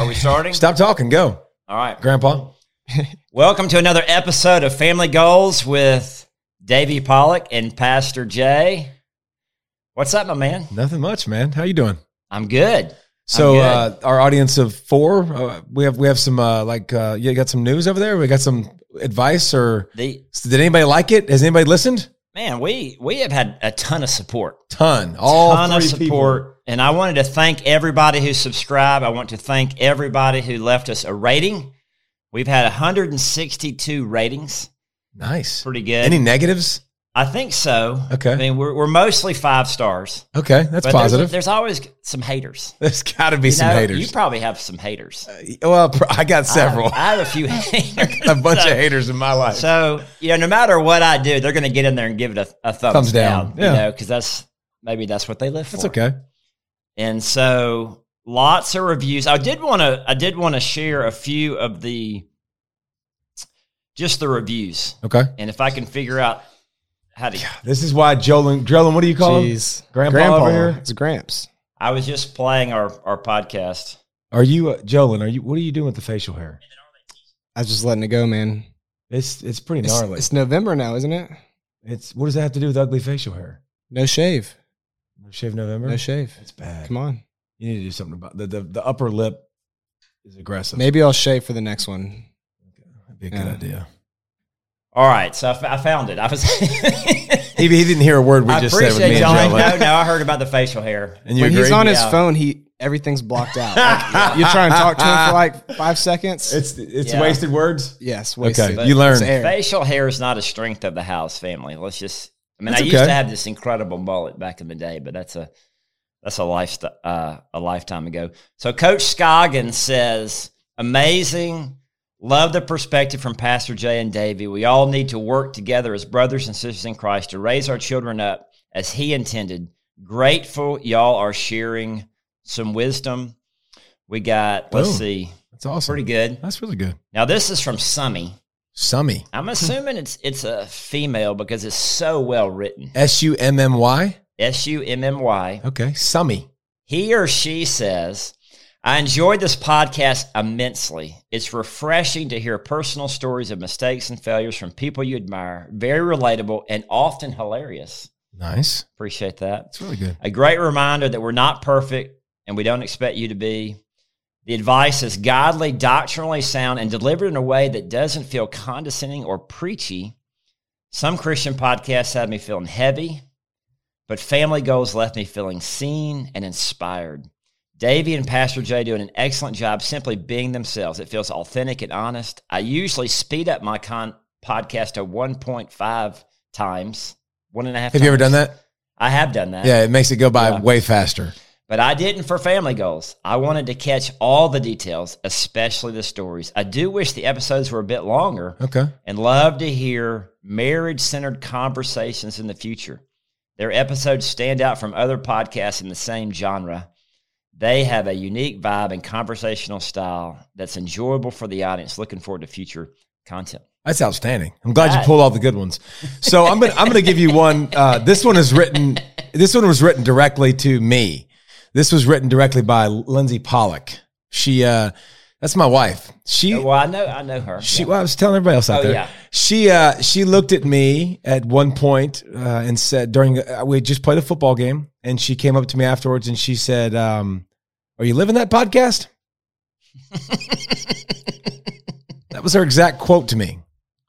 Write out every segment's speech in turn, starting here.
Are we starting? Stop talking. Go, All right. Grandpa. Welcome to another episode of Family Goals with Davey Pollock and Pastor Jay. What's up, my man? Nothing much, man. How you doing? I'm good. So, good. uh, our audience of four, uh, we have we have some uh, like uh, you got some news over there. We got some advice, or The did anybody like it? Has anybody listened? Man, we we have had a ton of support. Ton, all ton of support. And I wanted to thank everybody who subscribed. I want to thank everybody who left us a rating. We've had 162 ratings. Nice. Pretty good. Any negatives? I think so. Okay. I mean, we're, we're mostly five stars. Okay, that's But positive. There's, there's always some haters. There's got to be You some know, haters. You probably have some haters. Uh, well, I got several. I, I have a few haters. a bunch so, of haters in my life. So, you know, no matter what I do, they're going to get in there and give it a, a thumbs, Thumbs down. down. Yeah. You know, because that's maybe that's what they live for. that's okay. And so lots of reviews. I did want to I did want to share a few of the just the reviews. Okay. And if I can figure out how to This is why Jolin, Drellin, what do you call him? Jeez. Grandpa over here? It's Gramps. I was just playing our our podcast. Are you, uh, Jolin? Are you? What are you doing with the facial hair? I was just letting it go, man. It's it's pretty It's, gnarly. It's, it's November now, isn't it? It's what does that have to do with ugly facial hair? No shave. No shave November. No shave. It's bad. Come on. You need to do something about the the, the upper lip is aggressive. Maybe I'll shave for the next one. That'd be a good Yeah. idea. All right, so I, f- I found it. I was. He, he didn't hear a word we I just said with appreciate me and y'all. No, no, I heard about the facial hair. And you when agree? he's on his Yeah. phone, he everything's blocked out. Like, you try and talk to him for like five seconds. it's it's Yeah. wasted words. yes, wasted. Okay, you learned. It's air. Facial hair is not a strength of the house family. Let's just. I mean, That's I used okay. to have this incredible mullet back in the day, but that's a that's a life uh, a lifetime ago. So, Coach Scoggins says, "Amazing, love the perspective from Pastor Jay and Davey. We all need to work together as brothers and sisters in Christ to raise our children up as He intended. Grateful y'all are sharing some wisdom. We got let's see, That's awesome. pretty good. That's really good. Now this is from Summy." Summy. I'm assuming it's it's a female because it's so well written. S U M M Y. S U M M Y. Okay. Summy. He or she says, I enjoyed this podcast immensely. It's refreshing to hear personal stories of mistakes and failures from people you admire. Very relatable and often hilarious. Nice. Appreciate that. It's really good. A great reminder that we're not perfect and we don't expect you to be. The advice is godly, doctrinally sound, and delivered in a way that doesn't feel condescending or preachy. Some Christian podcasts had me feeling heavy, but Family Goals left me feeling seen and inspired. Davey and Pastor Jay doing an excellent job simply being themselves. It feels authentic and honest. I usually speed up my con- podcast to 1.5 times, one and a half Have you ever done that? I have done that. Yeah, it makes it go by Yeah. way faster. But I didn't for family goals. I wanted to catch all the details, especially the stories. I do wish the episodes were a bit longer Okay. and love to hear marriage centered conversations in the future. Their episodes stand out from other podcasts in the same genre. They have a unique vibe and conversational style that's enjoyable for the audience. Looking forward to future content. That's outstanding. I'm glad you pulled all the good ones. So I'm gonna I'm gonna give you one. Uh, this one is written. This one was written directly to me. This was written directly by Lindsay Pollock. She uh, that's my wife. She Well, I know, I know her. She, Yeah. well, I was telling everybody else out Oh, there. yeah. She, uh, she looked at me at one point uh, and said during uh, we just played a football game, and she came up to me afterwards and she said, um, "Are you living that podcast?" that was her exact quote to me.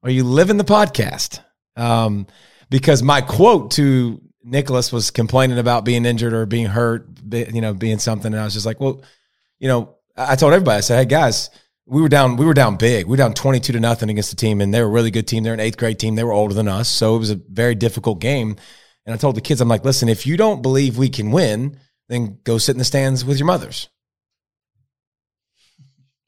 Are you living the podcast? Um, because my quote to Nicholas was complaining about being injured or being hurt, you know, being something, and I was just like, well, you know, I told everybody, I said, hey guys, we were down, we were down big. We were down 22 to nothing against the team and they were a really good team. They're an eighth grade team. They were older than us. So it was a very difficult game. And I told the kids, I'm like, listen, if you don't believe we can win, then go sit in the stands with your mothers.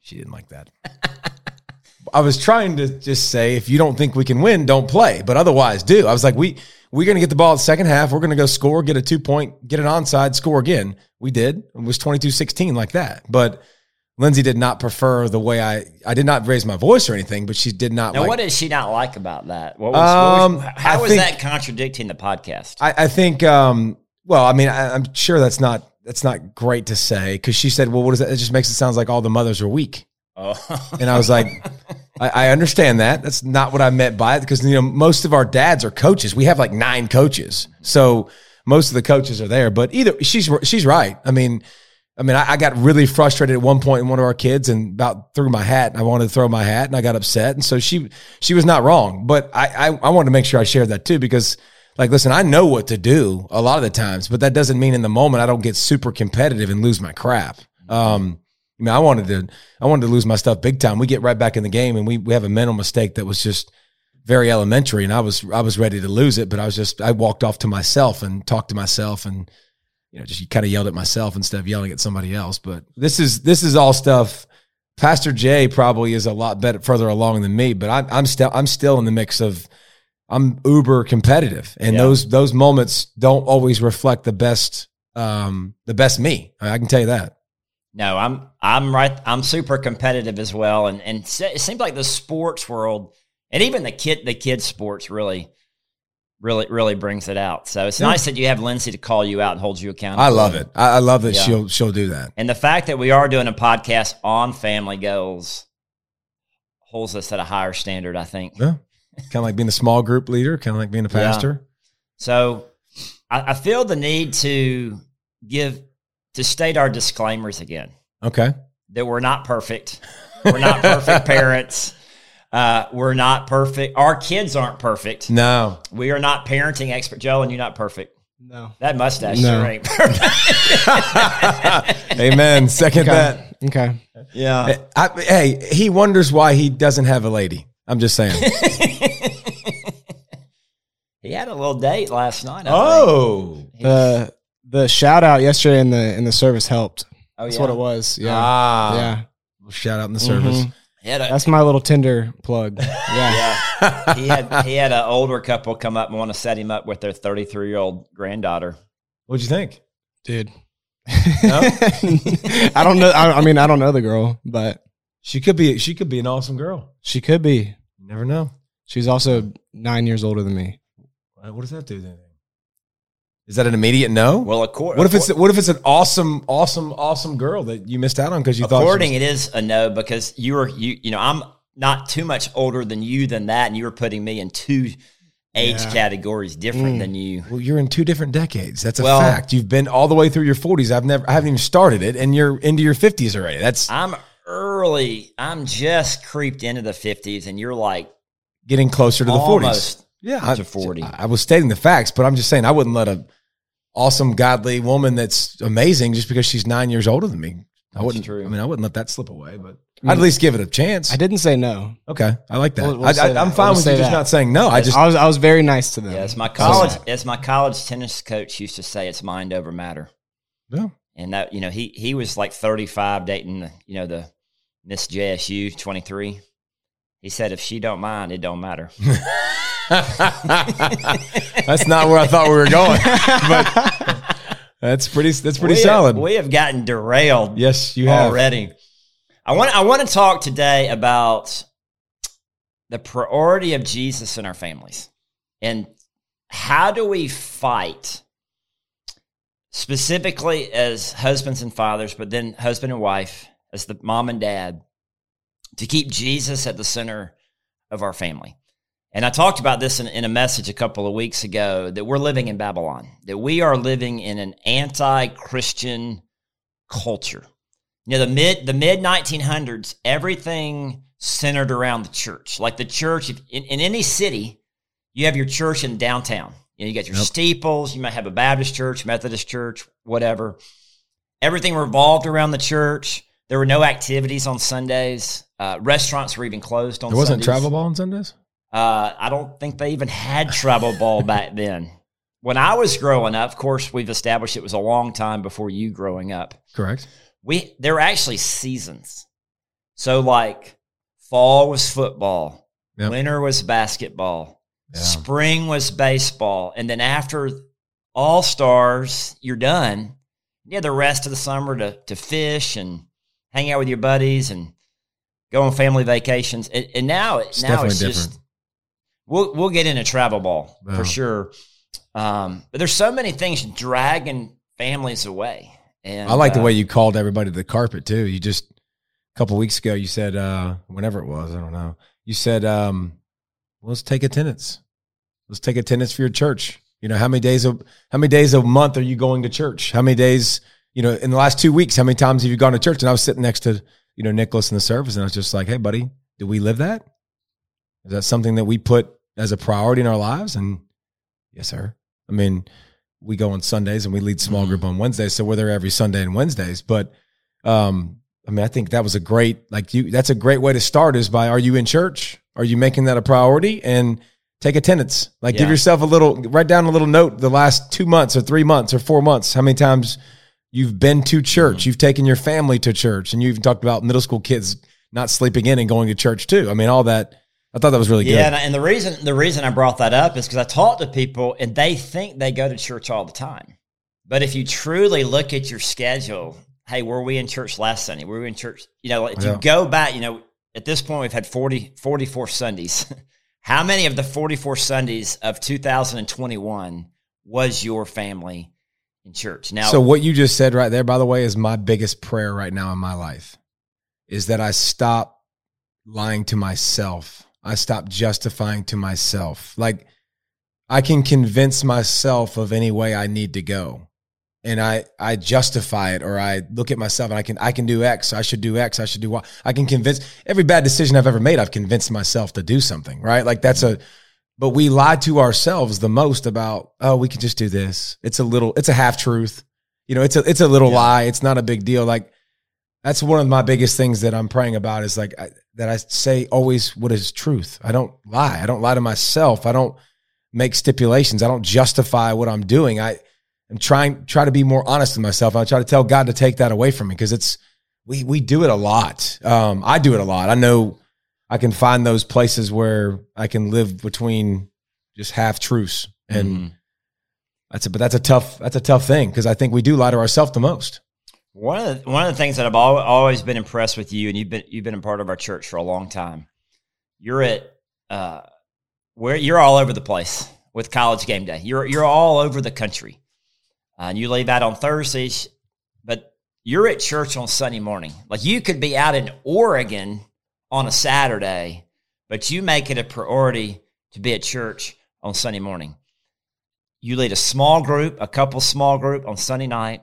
She didn't like that. I was trying to just say, if you don't think we can win, don't play. But otherwise, do. I was like, we we're gonna get the ball at second half. We're gonna go score, get a two point, get an onside, score again. We did. It was 22-16 like that. But Lindsay did not prefer the way I I did not raise my voice or anything, but she did not Now, like what did she not like about that? What was, what Um, was how I was think- that contradicting the podcast? I, I think um well, I mean, I, I'm sure that's not that's not great to say because she said, well, what is that? It just makes it sounds like all the mothers are weak. Oh. And I was like, I, I understand that. That's not what I meant by it because you know most of our dads are coaches. We have like nine coaches, so most of the coaches are there. But either she's she's right. I mean, I mean, I, I got really frustrated at one point in one of our kids and about threw my hat. And I wanted to throw my hat and I got upset. And so she she was not wrong. But I I, I wanted to make sure I shared that too because like listen, I know what to do a lot of the times, but that doesn't mean in the moment I don't get super competitive and lose my crap. Um, I mean, I wanted to, I wanted to lose my stuff big time. We get right back in the game, and we we have a mental mistake that was just very elementary, and I was I was ready to lose it, but I was just I walked off to myself and talked to myself, and you know, just kind of yelled at myself instead of yelling at somebody else. But this is this is all stuff. Pastor Jay probably is a lot better further along than me, but I, I'm still I'm still in the mix of I'm uber competitive, and Yeah. those those moments don't always reflect the best um the best me. I can tell you that. No, I'm I'm right. I'm super competitive as well, and and it seems like the sports world and even the kid the kids sports really, really, really brings it out. So it's Yeah. nice that you have Lindsay to call you out and hold you accountable. I love it. I, love that Yeah. she'll she'll do that. And the fact that we are doing a podcast on family goals holds us at a higher standard, I think. Yeah. Kind of like being a small group leader, kind of like being a Yeah. pastor. So I, I feel the need to give to state our disclaimers again. Okay. that we're not perfect. We're not perfect parents. Uh, we're not perfect. Our kids aren't perfect. No. We are not parenting expert. Joe, and you're not perfect. No. That mustache No. sure ain't perfect. Amen. Second that. Okay. yeah. I, hey, he wonders why he doesn't have a lady. I'm just saying. he had a little date last night. I oh. think. The the shout out yesterday in the in the service helped. oh, That's yeah. what it was. Yeah. Ah. yeah. Shout out in the service. Mhm. A, That's my little Tinder plug. Yeah. yeah. he had he had an older couple come up and want to set him up with their 33 year old granddaughter. What'd you think? Dude. No? I don't know. I, I mean, I don't know the girl, but She could be she could be an awesome girl. she could be. You never know. She's also nine years older than me. What does that do with anything? Is that an immediate no? Well, according what if it's what if it's an awesome, awesome, awesome girl that you missed out on because you thought According, was- it is a no because you were you you know I'm not too much older than you than that, and you were putting me in two age Yeah. categories different Mm. than you. Well, you're in two different decades. That's a Well- fact. You've been all the way through your 40s. I've never, I haven't even started it, and you're into your 50s already. That's I'm early. I'm just creeped into the fifties, and you're like getting closer to the 40s. Yeah, I, to 40. I was stating the facts, but I'm just saying I wouldn't let a awesome, godly woman that's amazing just because she's nine years older than me. I That's wouldn't. true. I mean, I wouldn't let that slip away, but I mean, I'd at least give it a chance. I didn't say no. okay, I like that. We'll- we'll I, I, I'm that. fine We'll with you say just not saying no. I just I was I was very nice to them. Yeah, as my So- college as my college tennis coach used to say, it's mind over matter. Yeah. And that you know he he was like 35 dating the, you know the Miss JSU 23. He said if she don't mind, it don't matter. that's not where I thought we were going, but that's pretty. That's pretty we solid. Have, we have gotten derailed yes, you have. already. I want I want to talk today about the priority of Jesus in our families and how do we fight specifically as husbands and fathers, but then husband and wife, as the mom and dad, to keep Jesus at the center of our family. And I talked about this in, in a message a couple of weeks ago that we're living in Babylon, that we are living in an anti Christian culture. You know, the mid the mid 1900s, everything centered around the church. Like the church, if, in, in any city, you have your church in downtown. You know, you got your Yep. steeples. You might have a Baptist church, Methodist church, whatever. Everything revolved around the church. There were no activities on Sundays. Uh, restaurants were even closed on. There wasn't Sundays. travel ball on Sundays. Uh, I don't think they even had travel ball back then. When I was growing up, of course, we've established it was a long time before you growing up. Correct. We there were actually seasons. So like fall was football, Yep. winter was basketball, Yeah. spring was baseball, and then after all stars, you're done. You had the rest of the summer to to fish and hang out with your buddies and go on family vacations. And, and now, It's now it's just we'll we'll get into travel ball for sure. Um, but there's so many things dragging families away, And I like the uh, way you called everybody to the carpet too. You just a couple weeks ago you said uh whenever it was, I don't know. You said um well, let's take attendance. Let's take attendance for your church. You know, how many days a how many days a month are you going to church? How many days, you know, in the last 2 weeks, how many times have you gone to church? And I was sitting next to, you know, Nicholas in the service and I was just like, "Hey buddy, do we live that? Is that something that we put as a priority in our lives?" And yes, sir. I mean, we go on Sundays and we lead small group on Wednesdays, so we're there every Sunday and Wednesdays. But um, I mean, I think that was a great like you. That's a great way to start. Is by are you in church? Are you making that a priority? And take attendance. Like give yourself a little. Write down a little note. The last two months or three months or four months. How many times you've been to church? Mhm. You've taken your family to church, and you even talked about middle school kids not sleeping in and going to church too. I mean, all that. I thought that was really Yeah, good. and, and the reason the reason I brought that up is because I talk to people and they think they go to church all the time. But if you truly look at your schedule, hey, were we in church last Sunday? Were we in church? You know, if Yeah. you go back, you know, at this point we've had 40, 44 Sundays. How many of the 44 Sundays of 2021 was your family in church? Now, so what you just said right there, by the way, is my biggest prayer right now in my life, is that I stop lying to myself. I stop justifying to myself. Like I can convince myself of any way I need to go. And I, I justify it or I look at myself and I can I can do X. I should do X. I should do Y. I can convince every bad decision I've ever made, I've convinced myself to do something, right? Like that's a but we lie to ourselves the most about, oh, we can just do this. It's a little, it's a half truth. You know, it's a it's a little Yeah. lie. It's not a big deal. Like that's one of my biggest things that I'm praying about is like I, that I say always what is truth. I don't lie. I don't lie to myself. I don't make stipulations. I don't justify what I'm doing. I am trying try to be more honest with myself. I try to tell God to take that away from me because it's we we do it a lot. Um, I do it a lot. I know I can find those places where I can live between just half truths and Mhm. that's a, but that's a tough that's a tough thing because I think we do lie to ourselves the most. One of the, one of the things that I've al- always been impressed with you, and you've been you've been a part of our church for a long time. You're at uh, where you're all over the place with college game day. You're you're all over the country, uh, and you leave out on Thursdays, but you're at church on Sunday morning. Like you could be out in Oregon on a Saturday, but you make it a priority to be at church on Sunday morning. You lead a small group, a couple small group on Sunday night.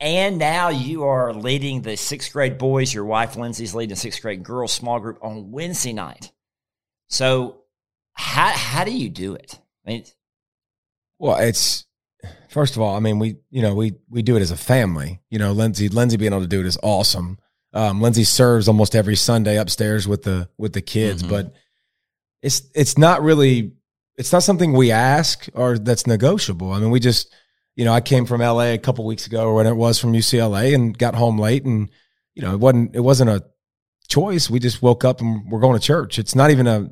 And now you are leading the sixth grade boys. Your wife Lindsay's leading sixth grade girls small group on Wednesday night. So how how do you do it? I mean, Well, it's first of all, I mean, we you know we we do it as a family. You know, Lindsay Lindsay being able to do it is awesome. Um, Lindsay serves almost every Sunday upstairs with the with the kids, Mhm. but it's it's not really it's not something we ask or that's negotiable. I mean, we just you know I came from LA a couple weeks ago or when it was from UCLA and got home late and you know it wasn't it wasn't a choice. We just woke up and we're going to church. It's not even a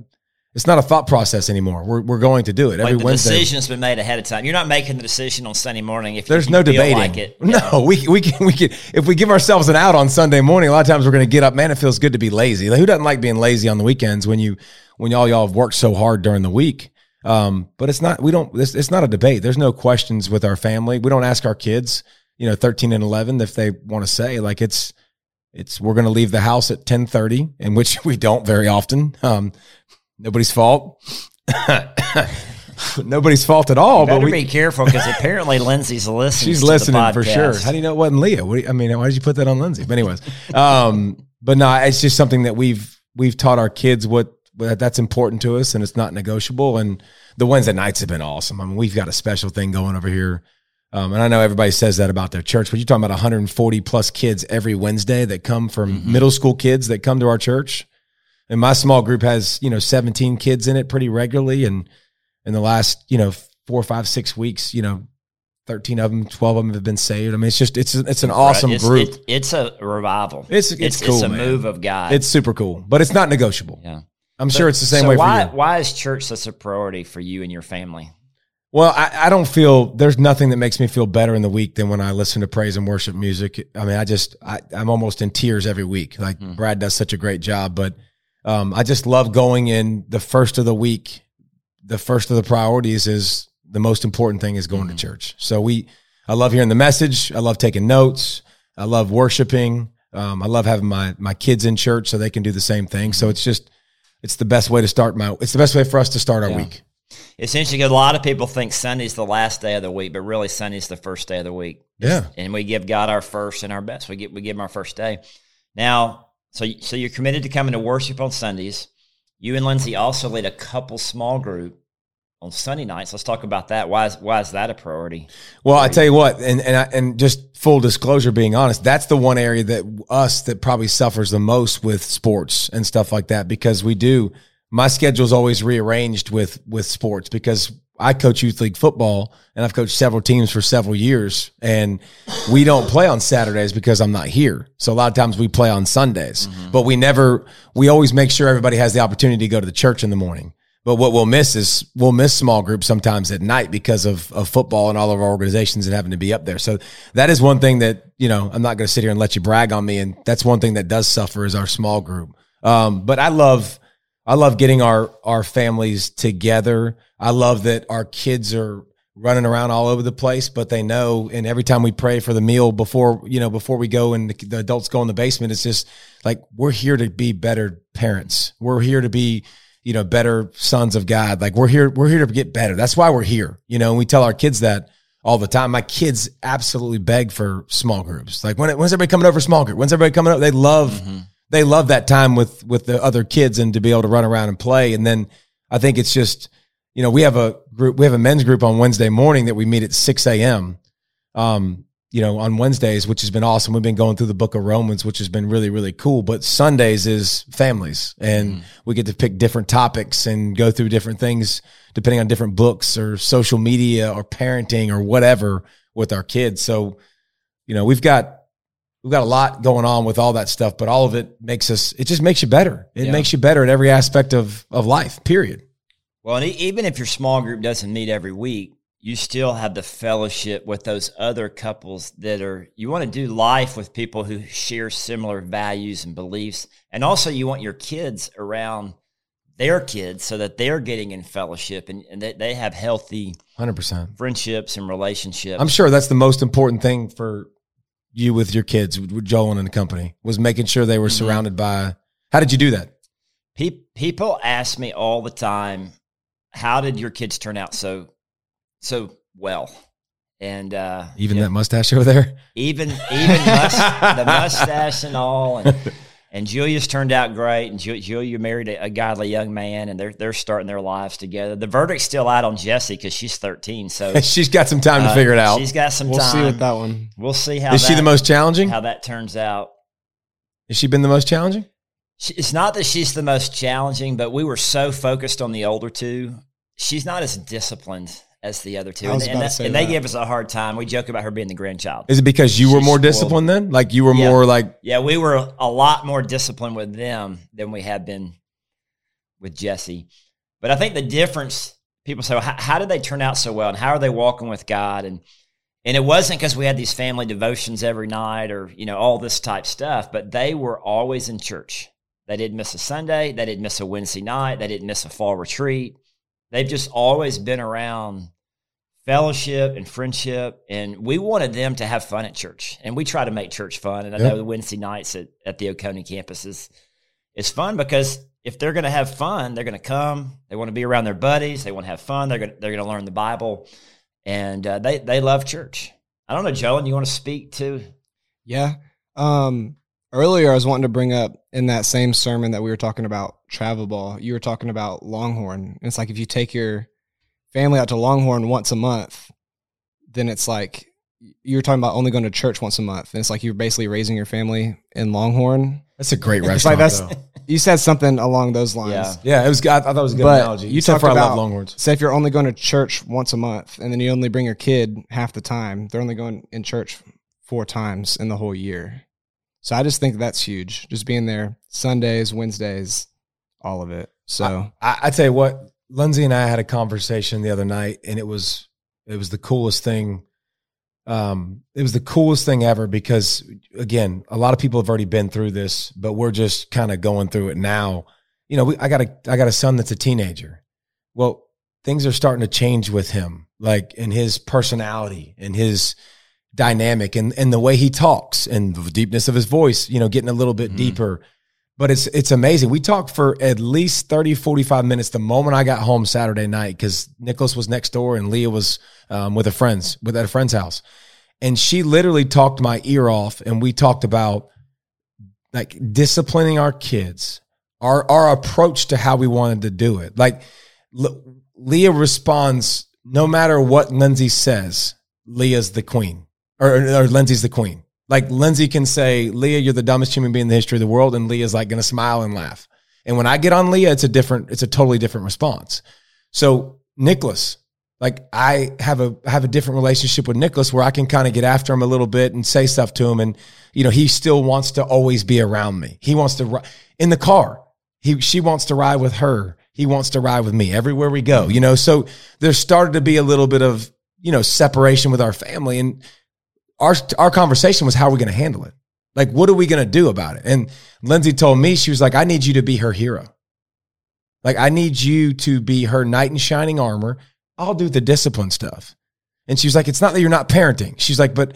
it's not a thought process anymore. We're we're going to do it every like the Wednesday. decision's been made ahead of time. You're not making the decision on Sunday morning if There's you no debating. Like it. No, we we can we can if we give ourselves an out on Sunday morning. A lot of times we're going to get up. Man, it feels good to be lazy. Like, who doesn't like being lazy on the weekends when you when y'all y'all have worked so hard during the week? Um, but it's not. We don't. It's, it's not a debate. There's no questions with our family. We don't ask our kids. You know, 13 and 11 if they want to say like it's it's we're going to leave the house at 10:30, in which we don't very often. Um, nobody's fault. nobody's fault at all. Better but we, be careful because apparently Lindsay's listening. She's to the listening for sure. How do you know it wasn't Leah? What do you- I mean, why did you put that on Lindsay? But anyways, um, but no, it's just something that we've we've taught our kids what what- that's important to us, and it's not negotiable. And the Wednesday nights have been awesome. I mean, we've got a special thing going over here. Um, and I know everybody says that about their church, but you're talking about 140 plus kids every Wednesday that come from Mhm. middle school kids that come to our church. And my small group has, you know, 17 kids in it pretty regularly. And in the last, you know, four, five, six weeks, you know, 13 of them, 12 of them have been saved. I mean, it's just, it's, it's an awesome It's- group. it- it's a revival. It's- it's cool, it's a man. move of God. it's super cool, but it's not negotiable. yeah. I'm sure it's the same so way why, for you. Why is church such a priority for you and your family? Well, I, I don't feel there's nothing that makes me feel better in the week than when I listen to praise and worship music. I mean, I just I, I'm almost in tears every week. Like Mhm. Brad does such a great job, but um, I just love going in the first of the week. The first of the priorities is the most important thing is going Mhm. to church. So we, I love hearing the message. I love taking notes. I love worshiping. Um, I love having my my kids in church so they can do the same thing. So it's just it's the best way to start my. It's the best way for us to start our Yeah. week. It's interesting. A lot of people think Sunday's the last day of the week, but really Sunday's the first day of the week. Yeah. and we give God our first and our best. We give we give him our first day. Now, so so you're committed to coming to worship on Sundays. You and Lindsay also lead a couple small group on Sunday nights. Let's talk about that. Why is why is that a priority? Well, I tell you what, and and I, and just full disclosure, being honest, that's the one area that us that probably suffers the most with sports and stuff like that because we do. My schedule's always rearranged with with sports because I coach youth league football and I've coached several teams for several years, and we don't play on Saturdays because I'm not here. So a lot of times we play on Sundays, but we never. We always make sure everybody has the opportunity to go to the church in the morning. But what we'll miss is we'll miss small groups sometimes at night because of, of football and all of our organizations and having to be up there. So that is one thing that, you know, I'm not going to sit here and let you brag on me. And that's one thing that does suffer is our small group. Um, but I love, I love getting our, our families together. I love that our kids are running around all over the place, but they know, and every time we pray for the meal before, you know, before we go and the, the adults go in the basement, it's just like, we're here to be better parents. We're here to be, you know, better sons of God. Like we're here, we're here to get better. That's why we're here. You know, and we tell our kids that all the time. My kids absolutely beg for small groups. Like when, when's everybody coming over small group? When's everybody coming up? They love, mm-hmm. They love that time with, with the other kids and to be able to run around and play. And then I think it's just, you know, we have a group, we have a men's group on Wednesday morning that we meet at 6 a.m. Um, you know, on Wednesdays, which has been awesome. We've been going through the book of Romans, which has been really, really cool. But Sundays is families and we get to pick different topics and go through different things depending on different books or social media or parenting or whatever with our kids. So, you know, we've got, we've got a lot going on with all that stuff, but all of it makes us, it just makes you better. It Yeah. makes you better at every aspect of, of life, period. Well, and even if your small group doesn't meet every week, you still have the fellowship with those other couples that are, you want to do life with people who share similar values and beliefs. And also, you want your kids around their kids so that they're getting in fellowship and, and that they have healthy 100%. friendships and relationships. I'm sure that's the most important thing for you with your kids, with Joel and the company, was making sure they were Mhm. surrounded by. How did you do that? Pe- people ask me all the time, "How did your kids turn out so so well?" And uh, Even you know, that mustache over there. even even mus- the mustache and all, and and Julia's turned out great. And Ju- Julia married a, a godly young man, and they're they're starting their lives together. The verdict's still out on Jessie because she's thirteen, so She's got some time to uh, figure it out. She's got some time. We'll time. see with that one. We'll see how Is she the most challenging? how that turns out. Has she been the most challenging? She- It's not that she's the most challenging, but we were so focused on the older two. She's not as disciplined as the other two, and, and that- and they give us a hard time. We joke about her being the grandchild. Is it because you were She's more spoiled. disciplined then? Like you were Yeah. more like Yeah, we were a lot more disciplined with them than we have been with Jesse. But I think the difference, people say, well, how, how did they turn out so well, and how are they walking with God? And and it wasn't because we had these family devotions every night or you know all this type stuff, but they were always in church. They didn't miss a Sunday. They didn't miss a Wednesday night. They didn't miss a fall retreat. They've just always been around fellowship and friendship. And we wanted them to have fun at church. And we try to make church fun. And I Yeah. know the Wednesday nights at, at the Oconee campus is, is fun because if they're going to have fun, they're going to come. They want to be around their buddies. They want to have fun. They're going to, they're going to learn the Bible. And uh, they, they love church. I don't know, Joel, you want to speak to? Yeah. Um, earlier, I was wanting to bring up in that same sermon that we were talking about travel ball. You were talking about Longhorn. It's like if you take your family out to Longhorn once a month, then it's like you were talking about only going to church once a month, and it's like you're basically raising your family in Longhorn. that's a great It's like restaurant. that's- though. You said something along those lines. Yeah. Yeah, it was. I thought it was a good But analogy. you Except talked for I love about- Longhorns. Say if you're only going to church once a month, and then you only bring your kid half the time, they're only going in church four times in the whole year. So I just think that's huge. Just being there Sundays, Wednesdays, all of it. So I, I tell you what, Lindsay and I had a conversation the other night, and it was it was the coolest thing. Um, it was the coolest thing ever because again, a lot of people have already been through this, but we're just kind of going through it now. You know, we, I got a I got a son that's a teenager. Well, things are starting to change with him, like in his personality and his dynamic and and the way he talks and the deepness of his voice, you know, getting a little bit Mhm. deeper. But it's it's amazing. We talked for at least 30, 45 minutes the moment I got home Saturday night because Nicholas was next door and Leah was um, with a friend's with at a friend's house. And she literally talked my ear off and we talked about like disciplining our kids, our our approach to how we wanted to do it. Like Le- Leah responds no matter what Lindsay says, Leah's the queen or, or Lindsay's the queen. Like Lindsay can say, Leah, you're the dumbest human being in the history of the world. And Leah's like going to smile and laugh. And when I get on Leah, it's a different, it's a totally different response. So Nicholas, like I have a have a different relationship with Nicholas where I can kind of get after him a little bit and say stuff to him, and you know he still wants to always be around me. He wants to in the car. He she wants to ride with her. He wants to ride with me everywhere we go. You know, so there started to be a little bit of you know separation with our family, and our our conversation was how are we going to handle it? Like, what are we going to do about it? And Lindsay told me she was like, I need you to be her hero. Like, I need you to be her knight in shining armor. I'll do the discipline stuff. And she was like, It's not that you're not parenting. She's like, But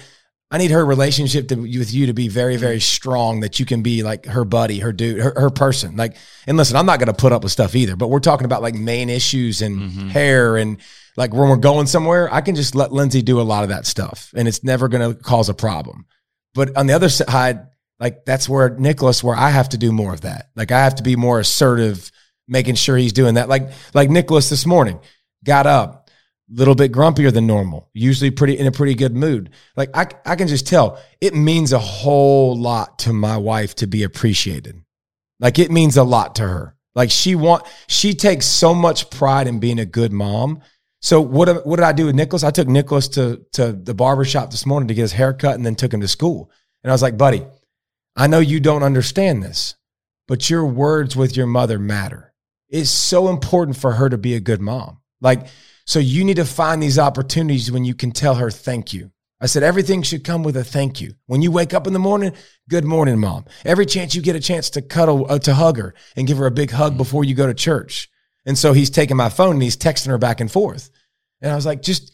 I need her relationship to, with you to be very, very strong that you can be like her buddy, her dude, her, her person. Like, and listen, I'm not going to put up with stuff either, but we're talking about like main issues and Mhm. hair and like when we're going somewhere, I can just let Lindsay do a lot of that stuff and it's never going to cause a problem. But on the other side, like that's where Nicholas, where I have to do more of that. Like I have to be more assertive, making sure he's doing that. Like, like Nicholas this morning got up, little bit grumpier than normal, usually pretty in a pretty good mood. Like I, I can just tell it means a whole lot to my wife to be appreciated. Like it means a lot to her. Like she want, she takes so much pride in being a good mom. So what, what did I do with Nicholas? I took Nicholas to, to the barber shop this morning to get his hair cut and then took him to school. And I was like, buddy, I know you don't understand this, but your words with your mother matter. It's so important for her to be a good mom. Like, so you need to find these opportunities when you can tell her thank you. I said, everything should come with a thank you. When you wake up in the morning, good morning, mom. Every chance you get a chance to cuddle, uh, to hug her and give her a big hug before you go to church. And so he's taking my phone and he's texting her back and forth. And I was like, just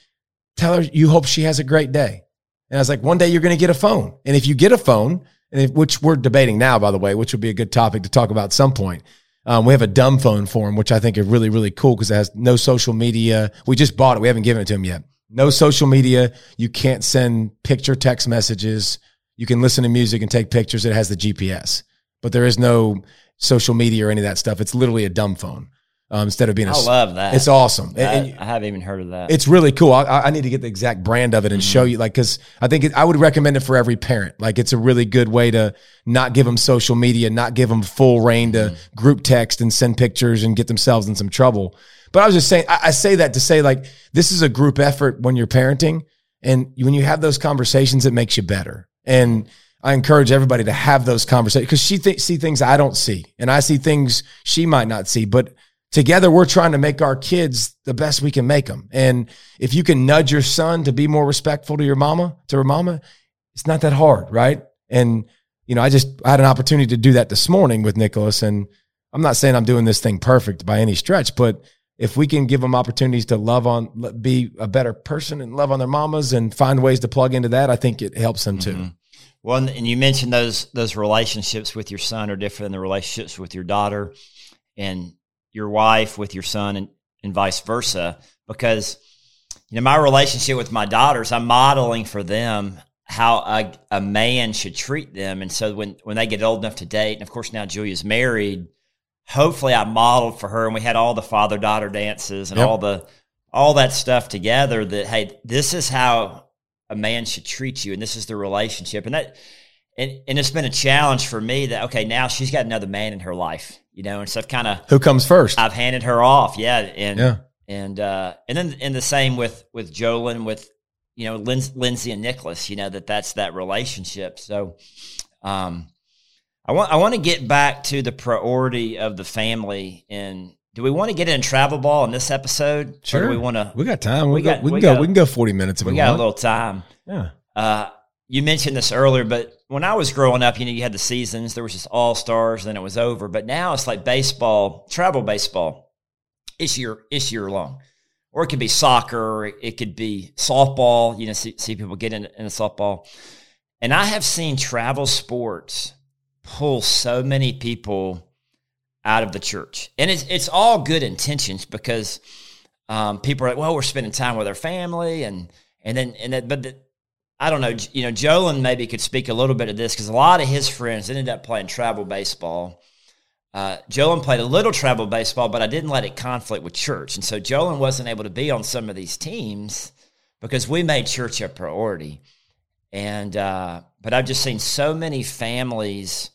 tell her you hope she has a great day. And I was like, one day you're going to get a phone. And if you get a phone, and if, which we're debating now, by the way, which would be a good topic to talk about at some point. Um, we have a dumb phone for him, which I think is really, really cool because it has no social media. We just bought it. We haven't given it to him yet. No social media. You can't send picture text messages. You can listen to music and take pictures. It has the GPS, but there is no social media or any of that stuff. It's literally a dumb phone um, instead of being a. I love that. It's awesome. I, And- and I haven't even heard of that. it's really cool. I, I need to get the exact brand of it and show you, like, because I think it, I would recommend it for every parent. Like, it's a really good way to not give them social media, not give them full reign to group text and send pictures and get themselves in some trouble. But I was just saying, I, I say that to say, like, this is a group effort when you're parenting, and when you have those conversations, it makes you better. And I encourage everybody to have those conversations because she th- see things I don't see, and I see things she might not see, but together we're trying to make our kids the best we can make them. And if you can nudge your son to be more respectful to your mama, to her mama, it's not that hard, right? And you know, I just I had an opportunity to do that this morning with Nicholas, and I'm not saying I'm doing this thing perfect by any stretch, but if we can give them opportunities to love on, be a better person and love on their mamas and find ways to plug into that, I think it helps them too. Mhm. Well, and you mentioned those those relationships with your son are different than the relationships with your daughter and your wife with your son, and, and vice versa. Because you know, my relationship with my daughters, I'm modeling for them how a, a man should treat them, and so when when they get old enough to date, and of course now Julia's married, hopefully I modeled for her, and we had all the father daughter dances and Yep. all the all that stuff together. That hey, this is how a man should treat you, and this is the relationship, and that. And, and it's been a challenge for me that okay now she's got another man in her life you know and so I've kind of Who comes first? I've handed her off yeah and yeah. and uh and then and the same with with Jolyn with you know Lin- Lindsay and Nicholas you know that that's that relationship so um I want I want to get back to the priority of the family and do we want to get in travel ball in this episode or Sure. do we want to We got time. We, We go, got- we can we go. got- we can go forty minutes if we, we got a little time yeah. uh, you mentioned this earlier, but when I was growing up, you know, you had the seasons. There was just all stars, then it was over. But now it's like baseball, travel baseball. It's year, it's year long. or it could be soccer, it could be softball. You know, see, see people get into, into softball. And I have seen travel sports pull so many people out of the church. And it's, it's all good intentions because um, people are like, well, we're spending time with our family. And, and then, and then, but the, I don't know, you know, Jolin maybe could speak a little bit of this because a lot of his friends ended up playing travel baseball. Uh, Jolin played a little travel baseball, but I didn't let it conflict with church. And so Jolin wasn't able to be on some of these teams because we made church a priority. And, uh, but I've just seen so many families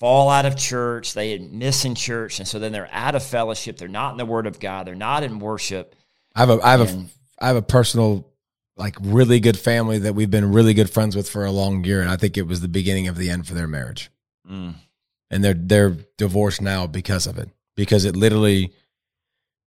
fall out of church. They missing church. And so then they're out of fellowship. They're not in the word of God. They're not in worship. I have a, I have and, a, I have a personal, like really good family that we've been really good friends with for a long year. And I think it was the beginning of the end for their marriage. Mm. And they're, they're divorced now because of it, because it literally,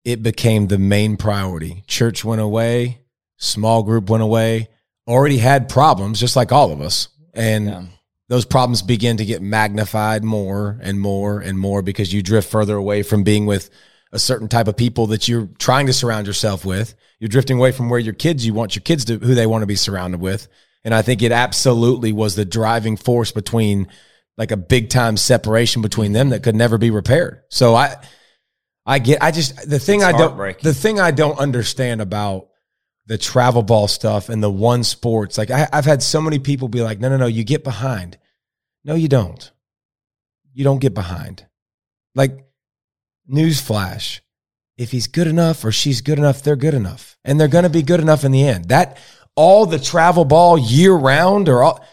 it became the main priority. Church went away, small group went away, already had problems, just like all of us. And yeah. those problems begin to get magnified more and more and more because you drift further away from being with a certain type of people that you're trying to surround yourself with. You're drifting away from where your kids, you want your kids to, who they want to be surrounded with. And I think it absolutely was the driving force between like a big time separation between them that could never be repaired. So I, I get, I just, the thing it's I don't, the thing I don't understand about the travel ball stuff and the one sports. Like I, have had so many people be like, no, no, no, you get behind. No, you don't. You don't get behind. Like, newsflash if he's good enough or she's good enough, they're good enough. And they're going to be good enough in the end. That all the travel ball year round or all,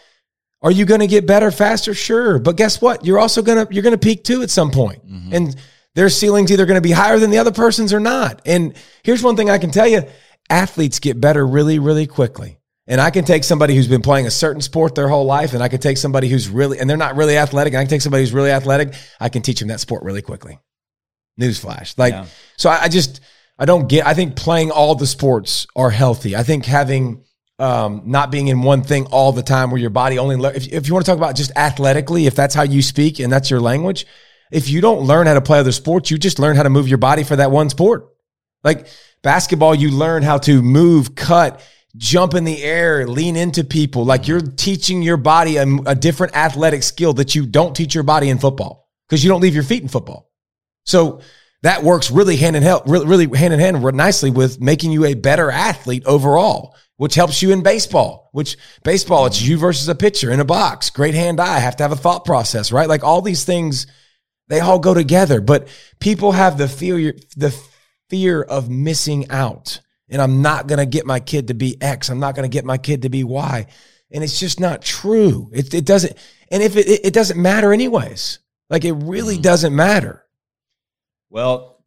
are you going to get better faster? Sure. But guess what? You're also going to, you're going to peak too at some point. Mm-hmm. And their ceiling's either going to be higher than the other person's or not. And here's one thing I can tell you athletes get better really, really quickly. And I can take somebody who's been playing a certain sport their whole life, and I can take somebody who's really, and they're not really athletic, and I can take somebody who's really athletic. I can teach them that sport really quickly. Newsflash. Like, yeah. so I, I, just, I don't get, I think playing all the sports are healthy. I think having, um, not being in one thing all the time where your body only, le- if, if you want to talk about just athletically, if that's how you speak and that's your language, if you don't learn how to play other sports, you just learn how to move your body for that one sport. Like, Basketball, you learn how to move, cut, jump in the air, lean into people. Like you're teaching your body a, a different athletic skill that you don't teach your body in football because you don't leave your feet in football. So that works really hand in hand, really, really hand in hand nicely with making you a better athlete overall, which helps you in baseball, which baseball, it's you versus a pitcher in a box, great hand eye, have to have a thought process, right? Like all these things, they all go together, but people have the fear, the fear of missing out. And I'm not going to get my kid to be X. I'm not going to get my kid to be Y. And it's just not true. It, it doesn't. And if it, it doesn't matter anyways, like it really mm-hmm. doesn't matter. Well,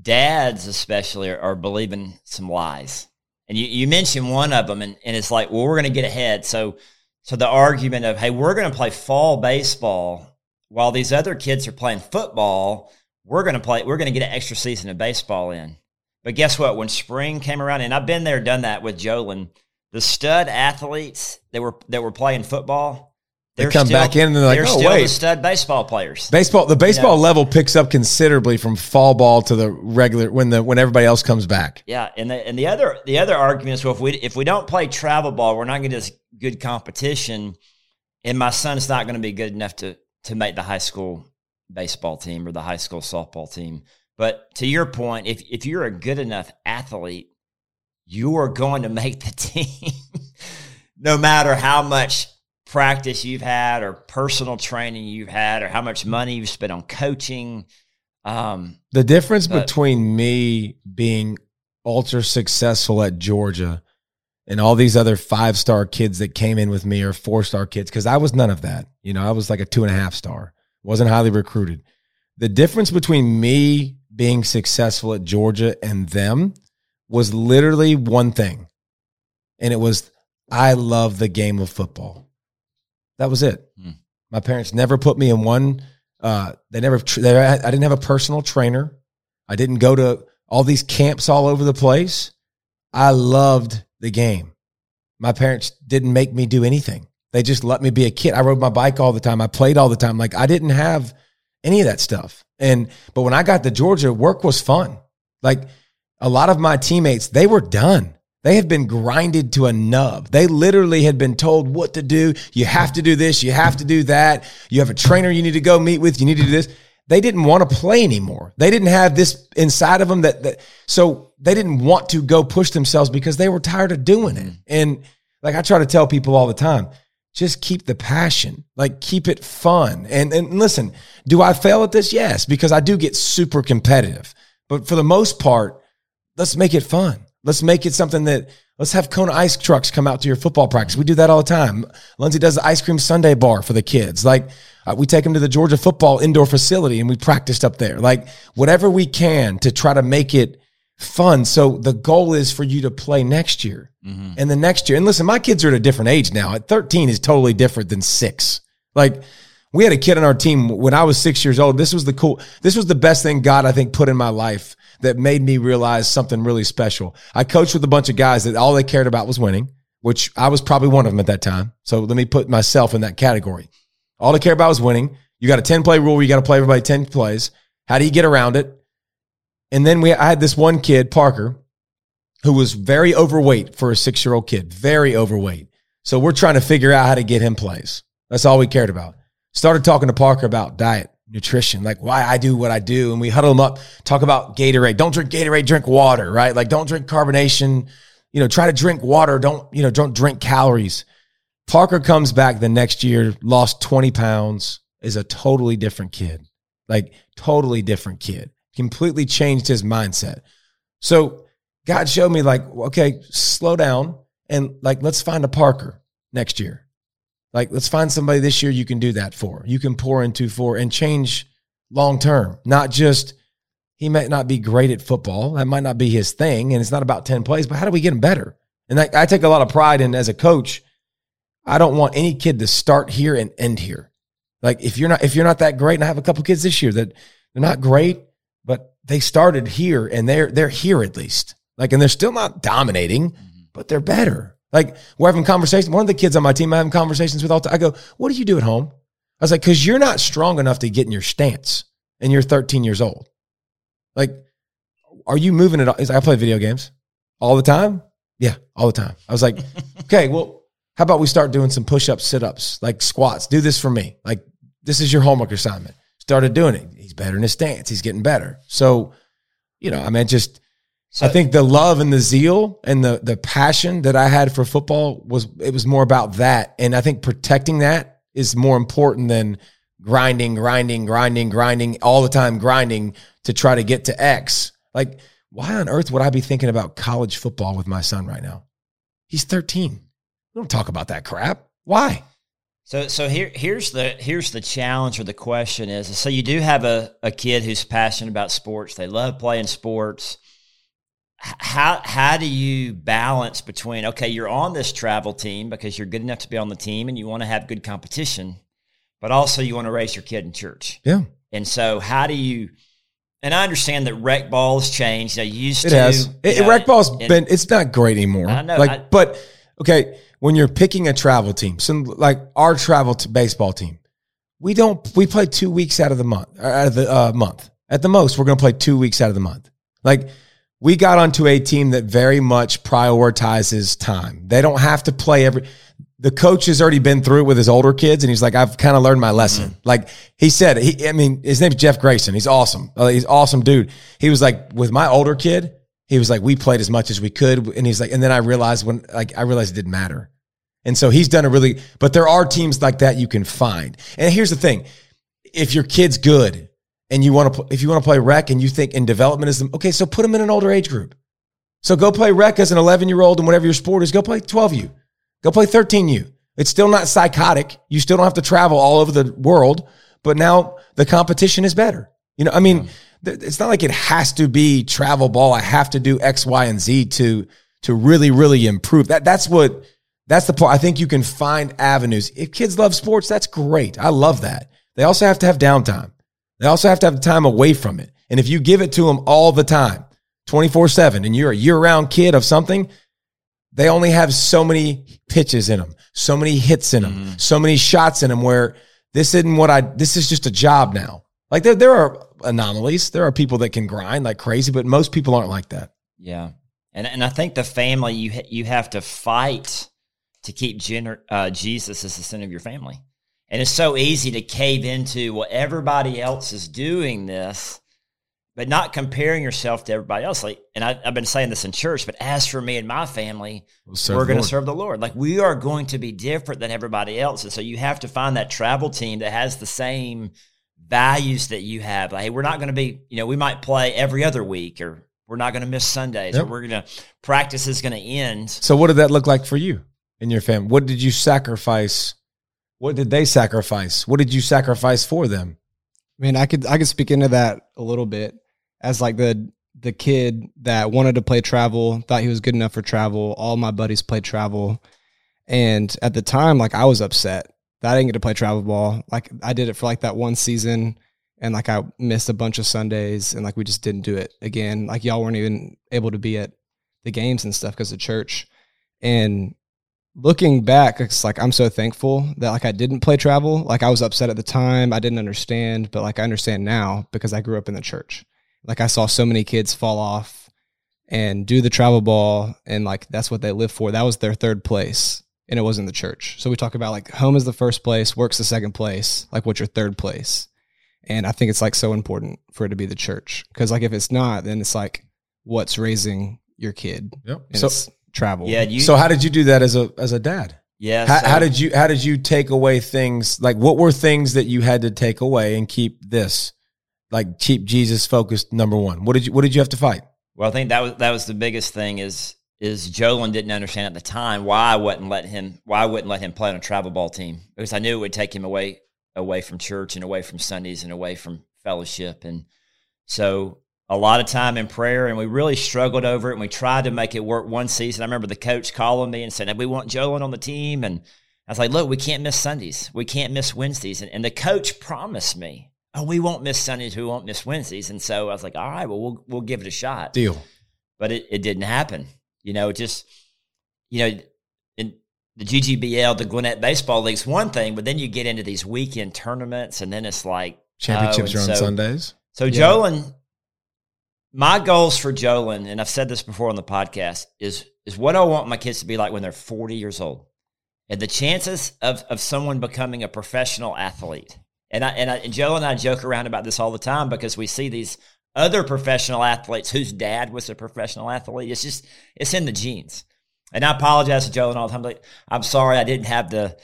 dads especially are, are believing some lies. And you, you mentioned one of them and, and it's like, well, we're going to get ahead. So, so the argument of, hey, we're going to play fall baseball while these other kids are playing football we're going to play, we're going to get an extra season of baseball in. But guess what? When spring came around, and I've been there, done that with Jolin, the stud athletes that were that were playing football, they come still, back in and they're like, they're oh still wait, the stud baseball players. Baseball, the baseball you know? level picks up considerably from fall ball to the regular when the when everybody else comes back. Yeah, and the and the other the other argument is well, if we if we don't play travel ball, we're not going to get good competition, and my son's not going to be good enough to to make the high school baseball team or the high school softball team. But to your point, if if you're a good enough athlete, you are going to make the team no matter how much practice you've had or personal training you've had or how much money you've spent on coaching. Um, the difference but, between me being ultra successful at Georgia and all these other five star kids that came in with me or four star kids, because I was none of that. You know, I was like a two and a half star wasn't highly recruited. The difference between me being successful at Georgia and them was literally one thing. And it was I love the game of football. That was it. Mm. My parents never put me in one uh, they never they, I didn't have a personal trainer. I didn't go to all these camps all over the place. I loved the game. My parents didn't make me do anything. They just let me be a kid. I rode my bike all the time. I played all the time. Like I didn't have any of that stuff. And but when I got to Georgia, work was fun. Like a lot of my teammates, they were done. They had been grinded to a nub. They literally had been told what to do. You have to do this. You have to do that. You have a trainer you need to go meet with. You need to do this. They didn't want to play anymore. They didn't have this inside of them that, that so they didn't want to go push themselves because they were tired of doing it. Mm-hmm. And like I try to tell people all the time, just keep the passion, like keep it fun. And and listen, do I fail at this? Yes, because I do get super competitive. But for the most part, let's make it fun. Let's make it something that let's have Kona ice trucks come out to your football practice. We do that all the time. Lindsay does the ice cream sundae bar for the kids. Like uh, we take them to the Georgia football indoor facility and we practiced up there. Like whatever we can to try to make it fun. So the goal is for you to play next year mm-hmm. and the next year. And listen, my kids are at a different age now. At 13 is totally different than six. Like we had a kid on our team when I was six years old. This was the cool, this was the best thing God, I think, put in my life that made me realize something really special. I coached with a bunch of guys that all they cared about was winning, which I was probably one of them at that time. So let me put myself in that category. All they care about was winning. You got a 10 play rule where you got to play everybody 10 plays. How do you get around it? And then we, I had this one kid, Parker, who was very overweight for a six year old kid, very overweight. So we're trying to figure out how to get him plays. That's all we cared about. Started talking to Parker about diet, nutrition, like why I do what I do. And we huddle them up, talk about Gatorade. Don't drink Gatorade, drink water, right? Like don't drink carbonation. You know, try to drink water. Don't, you know, don't drink calories. Parker comes back the next year, lost 20 pounds, is a totally different kid. Like, totally different kid. Completely changed his mindset. So, God showed me, like, okay, slow down and like, let's find a Parker next year. Like, let's find somebody this year you can do that for. You can pour into for and change long term, not just he might not be great at football. That might not be his thing. And it's not about 10 plays, but how do we get him better? And I, I take a lot of pride in as a coach I don't want any kid to start here and end here. Like if you're not if you're not that great, and I have a couple kids this year that they're not great, but they started here and they're they're here at least. Like and they're still not dominating, mm-hmm. but they're better. Like we're having conversations. One of the kids on my team I'm having conversations with all the time. I go, what do you do at home? I was like, because you're not strong enough to get in your stance and you're 13 years old. Like, are you moving at it? I play video games all the time. Yeah, all the time. I was like, okay, well, how about we start doing some push ups, sit ups, like squats? Do this for me. Like, this is your homework assignment. Started doing it. He's better in his stance. He's getting better. So, you know, I mean, just, so, I think the love and the zeal and the the passion that I had for football was it was more about that, and I think protecting that is more important than grinding, grinding, grinding, grinding all the time, grinding to try to get to X. Like, why on earth would I be thinking about college football with my son right now? He's 13. We don't talk about that crap. Why? So so here here's the here's the challenge or the question is so you do have a, a kid who's passionate about sports. They love playing sports. How how do you balance between okay, you're on this travel team because you're good enough to be on the team and you want to have good competition, but also you want to raise your kid in church. Yeah. And so how do you and I understand that rec ball has changed. I used it to has. It, know, rec ball's been it's not great anymore. I know. Like I, but okay, when you're picking a travel team, so like our travel to baseball team, we don't we play two weeks out of the month out of the uh, month at the most. We're going to play two weeks out of the month. Like we got onto a team that very much prioritizes time. They don't have to play every. The coach has already been through it with his older kids, and he's like, "I've kind of learned my lesson." Mm-hmm. Like he said, he, I mean, his name's Jeff Grayson. He's awesome. Uh, he's awesome dude. He was like, with my older kid, he was like, we played as much as we could, and he's like, and then I realized when, like, I realized it didn't matter. And so he's done a really, but there are teams like that you can find. And here's the thing. If your kid's good and you want to, if you want to play rec and you think in development is, okay, so put them in an older age group. So go play rec as an 11 year old and whatever your sport is, go play 12U. Go play 13U. It's still not psychotic. You still don't have to travel all over the world, but now the competition is better. You know, I mean, yeah. it's not like it has to be travel ball. I have to do X, Y, and Z to, to really, really improve. That, that's what, that's the point. I think you can find avenues. If kids love sports, that's great. I love that. They also have to have downtime. They also have to have time away from it. And if you give it to them all the time, 24 7, and you're a year round kid of something, they only have so many pitches in them, so many hits in them, mm-hmm. so many shots in them where this isn't what I, this is just a job now. Like there, there are anomalies. There are people that can grind like crazy, but most people aren't like that. Yeah, and and I think the family you ha- you have to fight to keep gener- uh, Jesus as the center of your family, and it's so easy to cave into well everybody else is doing this, but not comparing yourself to everybody else. Like, and I, I've been saying this in church, but as for me and my family, we'll we're going to serve the Lord. Like we are going to be different than everybody else, and so you have to find that travel team that has the same values that you have. Like, hey, we're not going to be, you know, we might play every other week, or we're not going to miss Sundays, Yep. or we're going to practice is going to end. So, what did that look like for you and your family? What did you sacrifice? What did they sacrifice? What did you sacrifice for them? I mean, I could I could speak into that a little bit as like the the kid that wanted to play travel, thought he was good enough for travel. All my buddies played travel, and at the time, like I was upset that I didn't get to play travel ball. Like I did it for like that one season, and like I missed a bunch of Sundays, and like we just didn't do it again. Like y'all weren't even able to be at the games and stuff because of church. And looking back, it's like I'm so thankful that like I didn't play travel. Like I was upset at the time, I didn't understand, but like I understand now because I grew up in the church. Like I saw so many kids fall off and do the travel ball, and like that's what they live for. That was their third place, and it wasn't the church. So we talk about like home is the first place, work's the second place. Like what's your third place? And I think it's like so important for it to be the church because like if it's not, then it's like what's raising your kid Yep. and So, travel. Yeah, you. so how did you do that as a as a dad? yeah. How, how did you how did you take away things like what were things that you had to take away and keep this like keep Jesus focused number one? What did you what did you have to fight? Well, I think that was that was the biggest thing is is Jolin didn't understand at the time why I wouldn't let him why I wouldn't let him play on a travel ball team because I knew it would take him away away from church and away from Sundays and away from fellowship and so a lot of time in prayer and we really struggled over it and we tried to make it work one season. I remember the coach calling me and saying, "We want Jolin on the team," and I was like, "Look, we can't miss Sundays. We can't miss Wednesdays." And, and the coach promised me, "Oh, we won't miss Sundays. We won't miss Wednesdays." And so I was like, "All right, well, we'll we'll give it a shot." Deal. but it, it didn't happen. You know, it just you know, in the GGBL, the Gwinnett Baseball League's one thing, but then you get into these weekend tournaments, and then it's like Championships oh, are on so- Sundays. So Yeah. Jolin, my goals for Jolin, and I've said this before on the podcast, is is what I want my kids to be like when they're forty years old, and the chances of of someone becoming a professional athlete. And I and, I, and Joe and I joke around about this all the time because we see these other professional athletes whose dad was a professional athlete. It's just it's in the genes. And I apologize to Jolin all the time. Like, I'm sorry I didn't have the.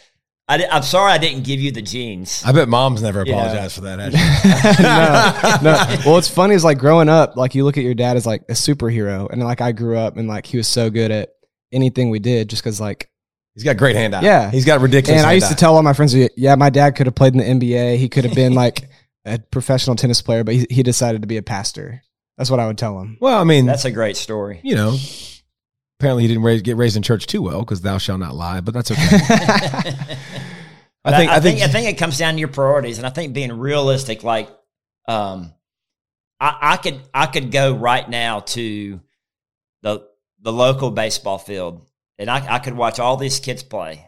I di- I'm sorry I didn't give you the genes. I bet moms never Yeah. for that. No, no. Well, what's funny is like growing up, like you look at your dad as like a superhero, and like I grew up and like he was so good at anything we did, just because like. He's got great hand eye. Yeah. He's got ridiculous. And I used to tell all my friends, yeah, my dad could have played in the NBA. He could have been like a professional tennis player, but he, he decided to be a pastor. That's what I would tell him. Well, I mean, That's a great story. you know, apparently he didn't raise, get raised in church too well because thou shalt not lie. But that's okay. I think. I think. I think it comes down to your priorities, and I think being realistic. Like, um, I, I could I could go right now to the the local baseball field, and I, I could watch all these kids play,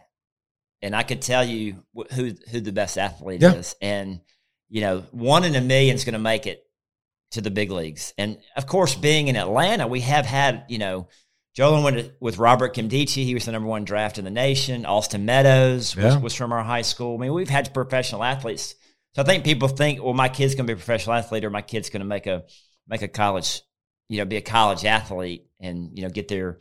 and I could tell you wh- who who the best athlete Yeah. is, and you know, one in a million is going to make it to the big leagues. And of course, being in Atlanta, we have had you know. Jolin went with Robert Kimdichi. He was the number one draft in the nation. Austin Meadows was, Yeah. was from our high school. I mean, we've had professional athletes. So I think people think, well, my kid's going to be a professional athlete, or my kid's going to make a make a college, you know, be a college athlete, and you know, get their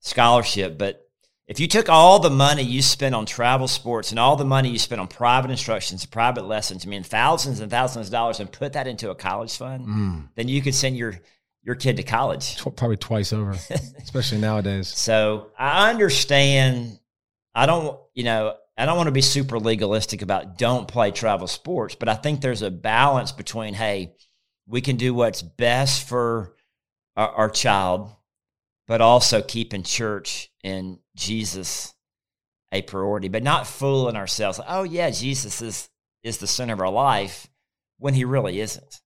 scholarship. But if you took all the money you spent on travel sports and all the money you spent on private instructions, private lessons, I mean, thousands and thousands of dollars, and put that into a college fund, Mm, then you could send your your kid to college. probably twice over, especially nowadays. So I understand. I don't, you know, I don't want to be super legalistic about don't play travel sports, but I think there's a balance between, hey, we can do what's best for our, our child, but also keeping church and Jesus a priority, but not fooling ourselves. Oh yeah, Jesus is is the center of our life when he really isn't.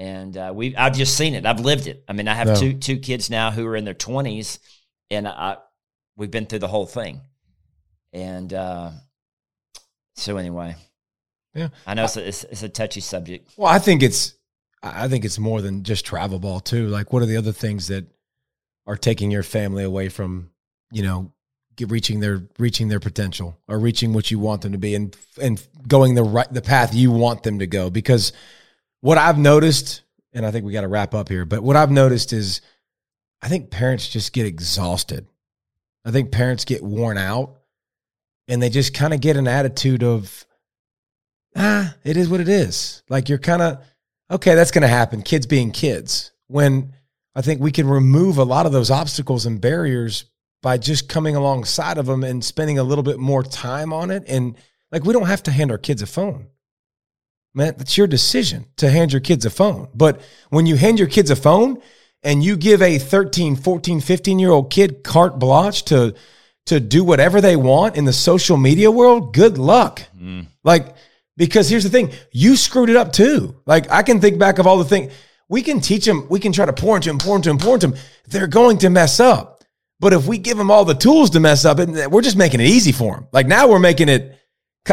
And uh, we, I've just seen it. I've lived it. I mean, I have No. two two kids now who are in their twenties, and I, we've been through the whole thing. And uh, so, anyway, Yeah. I know it's a, it's, it's a touchy subject. Well, I think it's. I I think it's more than just travel ball too. Like, what are the other things that are taking your family away from, you know, get, reaching their reaching their potential or reaching what you want them to be and and going the right the path you want them to go because what I've noticed and I think we got to wrap up here, but what I've noticed is I think parents just get exhausted. I think parents get worn out and they just kind of get an attitude of ah, it is what it is. Like you're kind of okay, that's going to happen. Kids being kids. When I think we can remove a lot of those obstacles and barriers by just coming alongside of them and spending a little bit more time on it. And like, we don't have to hand our kids a phone. Man, that's your decision to hand your kids a phone. But when you hand your kids a phone and you give a 13, 14, 15 year old kid carte blanche to, to do whatever they want in the social media world, good luck. Mm. Like, because here's the thing, you screwed it up too. Like I can think back of all the things we can teach them, we can try to pour into them, pour into them, pour into them. They're going to mess up. But if we give them all the tools to mess up, we're just making it easy for them. Like now we're making it.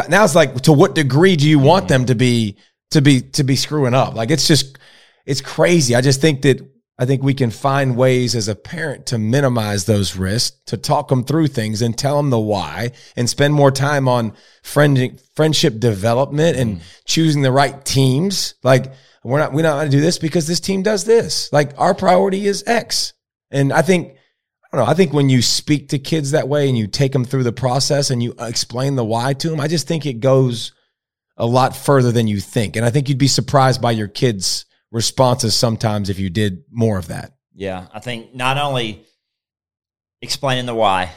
Now it's like, to what degree do you want them to be to be to be screwing up? Like it's just, it's crazy. I just think that I think we can find ways as a parent to minimize those risks, to talk them through things and tell them the why, and spend more time on friend, friendship development and mm. choosing the right teams. Like we're not we're not going to do this because this team does this. Like our priority is X, and I think I don't know. I think when you speak to kids that way and you take them through the process and you explain the why to them, I just think it goes a lot further than you think. And I think you'd be surprised by your kids' responses sometimes if you did more of that. Yeah. I think not only explaining the why,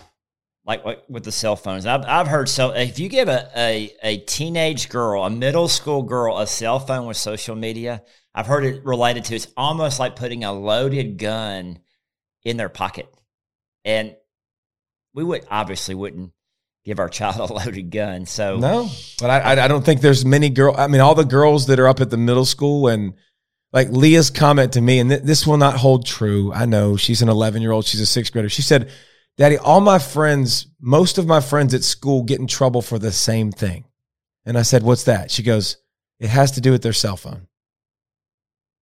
like, with the cell phones, I've, I've heard so if you give a, a, a teenage girl, a middle school girl, a cell phone with social media, I've heard it related to it's almost like putting a loaded gun in their pocket and we would obviously wouldn't give our child a loaded gun. So no, but I I don't think there's many girl. I mean, all the girls that are up at the middle school and like Leah's comment to me, and th- this will not hold true. I know she's an 11 year old. She's a sixth grader. She said, "Daddy, all my friends, most of my friends at school get in trouble for the same thing." And I said, "What's that?" She goes, "It has to do with their cell phone."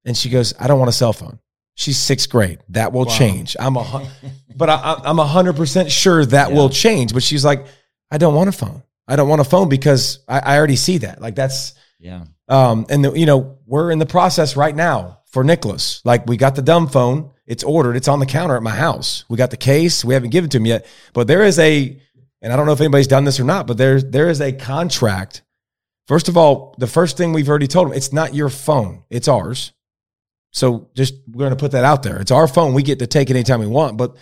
And she goes, "I don't want a cell phone." She's sixth grade. That will wow. change. I'm a, but I, I'm a hundred percent sure that yeah. will change. But she's like, I don't want a phone. I don't want a phone because I, I already see that. Like that's yeah. Um, and the, you know we're in the process right now for Nicholas. Like we got the dumb phone. It's ordered. It's on the counter at my house. We got the case. We haven't given to him yet. But there is a, and I don't know if anybody's done this or not. But there there is a contract. First of all, the first thing we've already told him, it's not your phone. It's ours. So just we're going to put that out there. It's our phone. We get to take it anytime we want. But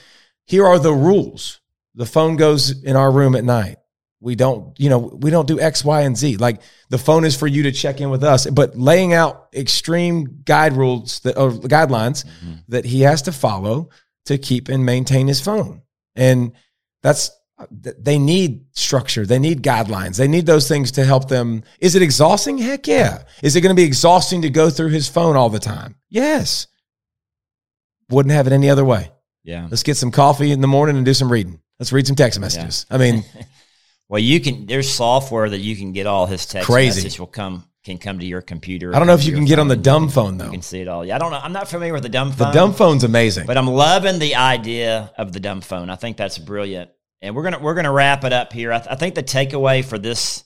here are the rules. The phone goes in our room at night. We don't, you know, we don't do X, Y, and Z. Like the phone is for you to check in with us, but laying out extreme guide rules that or guidelines mm-hmm. that he has to follow to keep and maintain his phone. And that's they need structure. They need guidelines. They need those things to help them. Is it exhausting? Heck yeah. Is it going to be exhausting to go through his phone all the time? Yes. Wouldn't have it any other way. Yeah. Let's get some coffee in the morning and do some reading. Let's read some text messages. Yeah. I mean, well, you can. There's software that you can get all his text crazy. message will come can come to your computer. I don't know if you can get on the dumb phone though. You can see it all. Yeah, I don't know. I'm not familiar with the dumb phone. The dumb phone's amazing. But I'm loving the idea of the dumb phone. I think that's brilliant and we're gonna we're gonna wrap it up here. I, th- I think the takeaway for this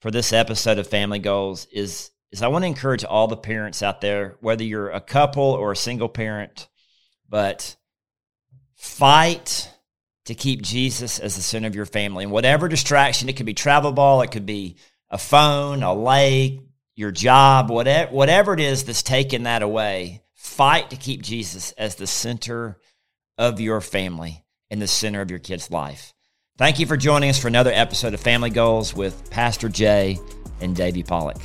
for this episode of Family Goals is is I want to encourage all the parents out there, whether you're a couple or a single parent, but fight to keep Jesus as the center of your family. And whatever distraction, it could be travel ball, it could be a phone, a lake, your job, whatever whatever it is that's taking that away. Fight to keep Jesus as the center of your family in the center of your kid's life. Thank you for joining us for another episode of Family Goals with Pastor Jay and Davey Pollock.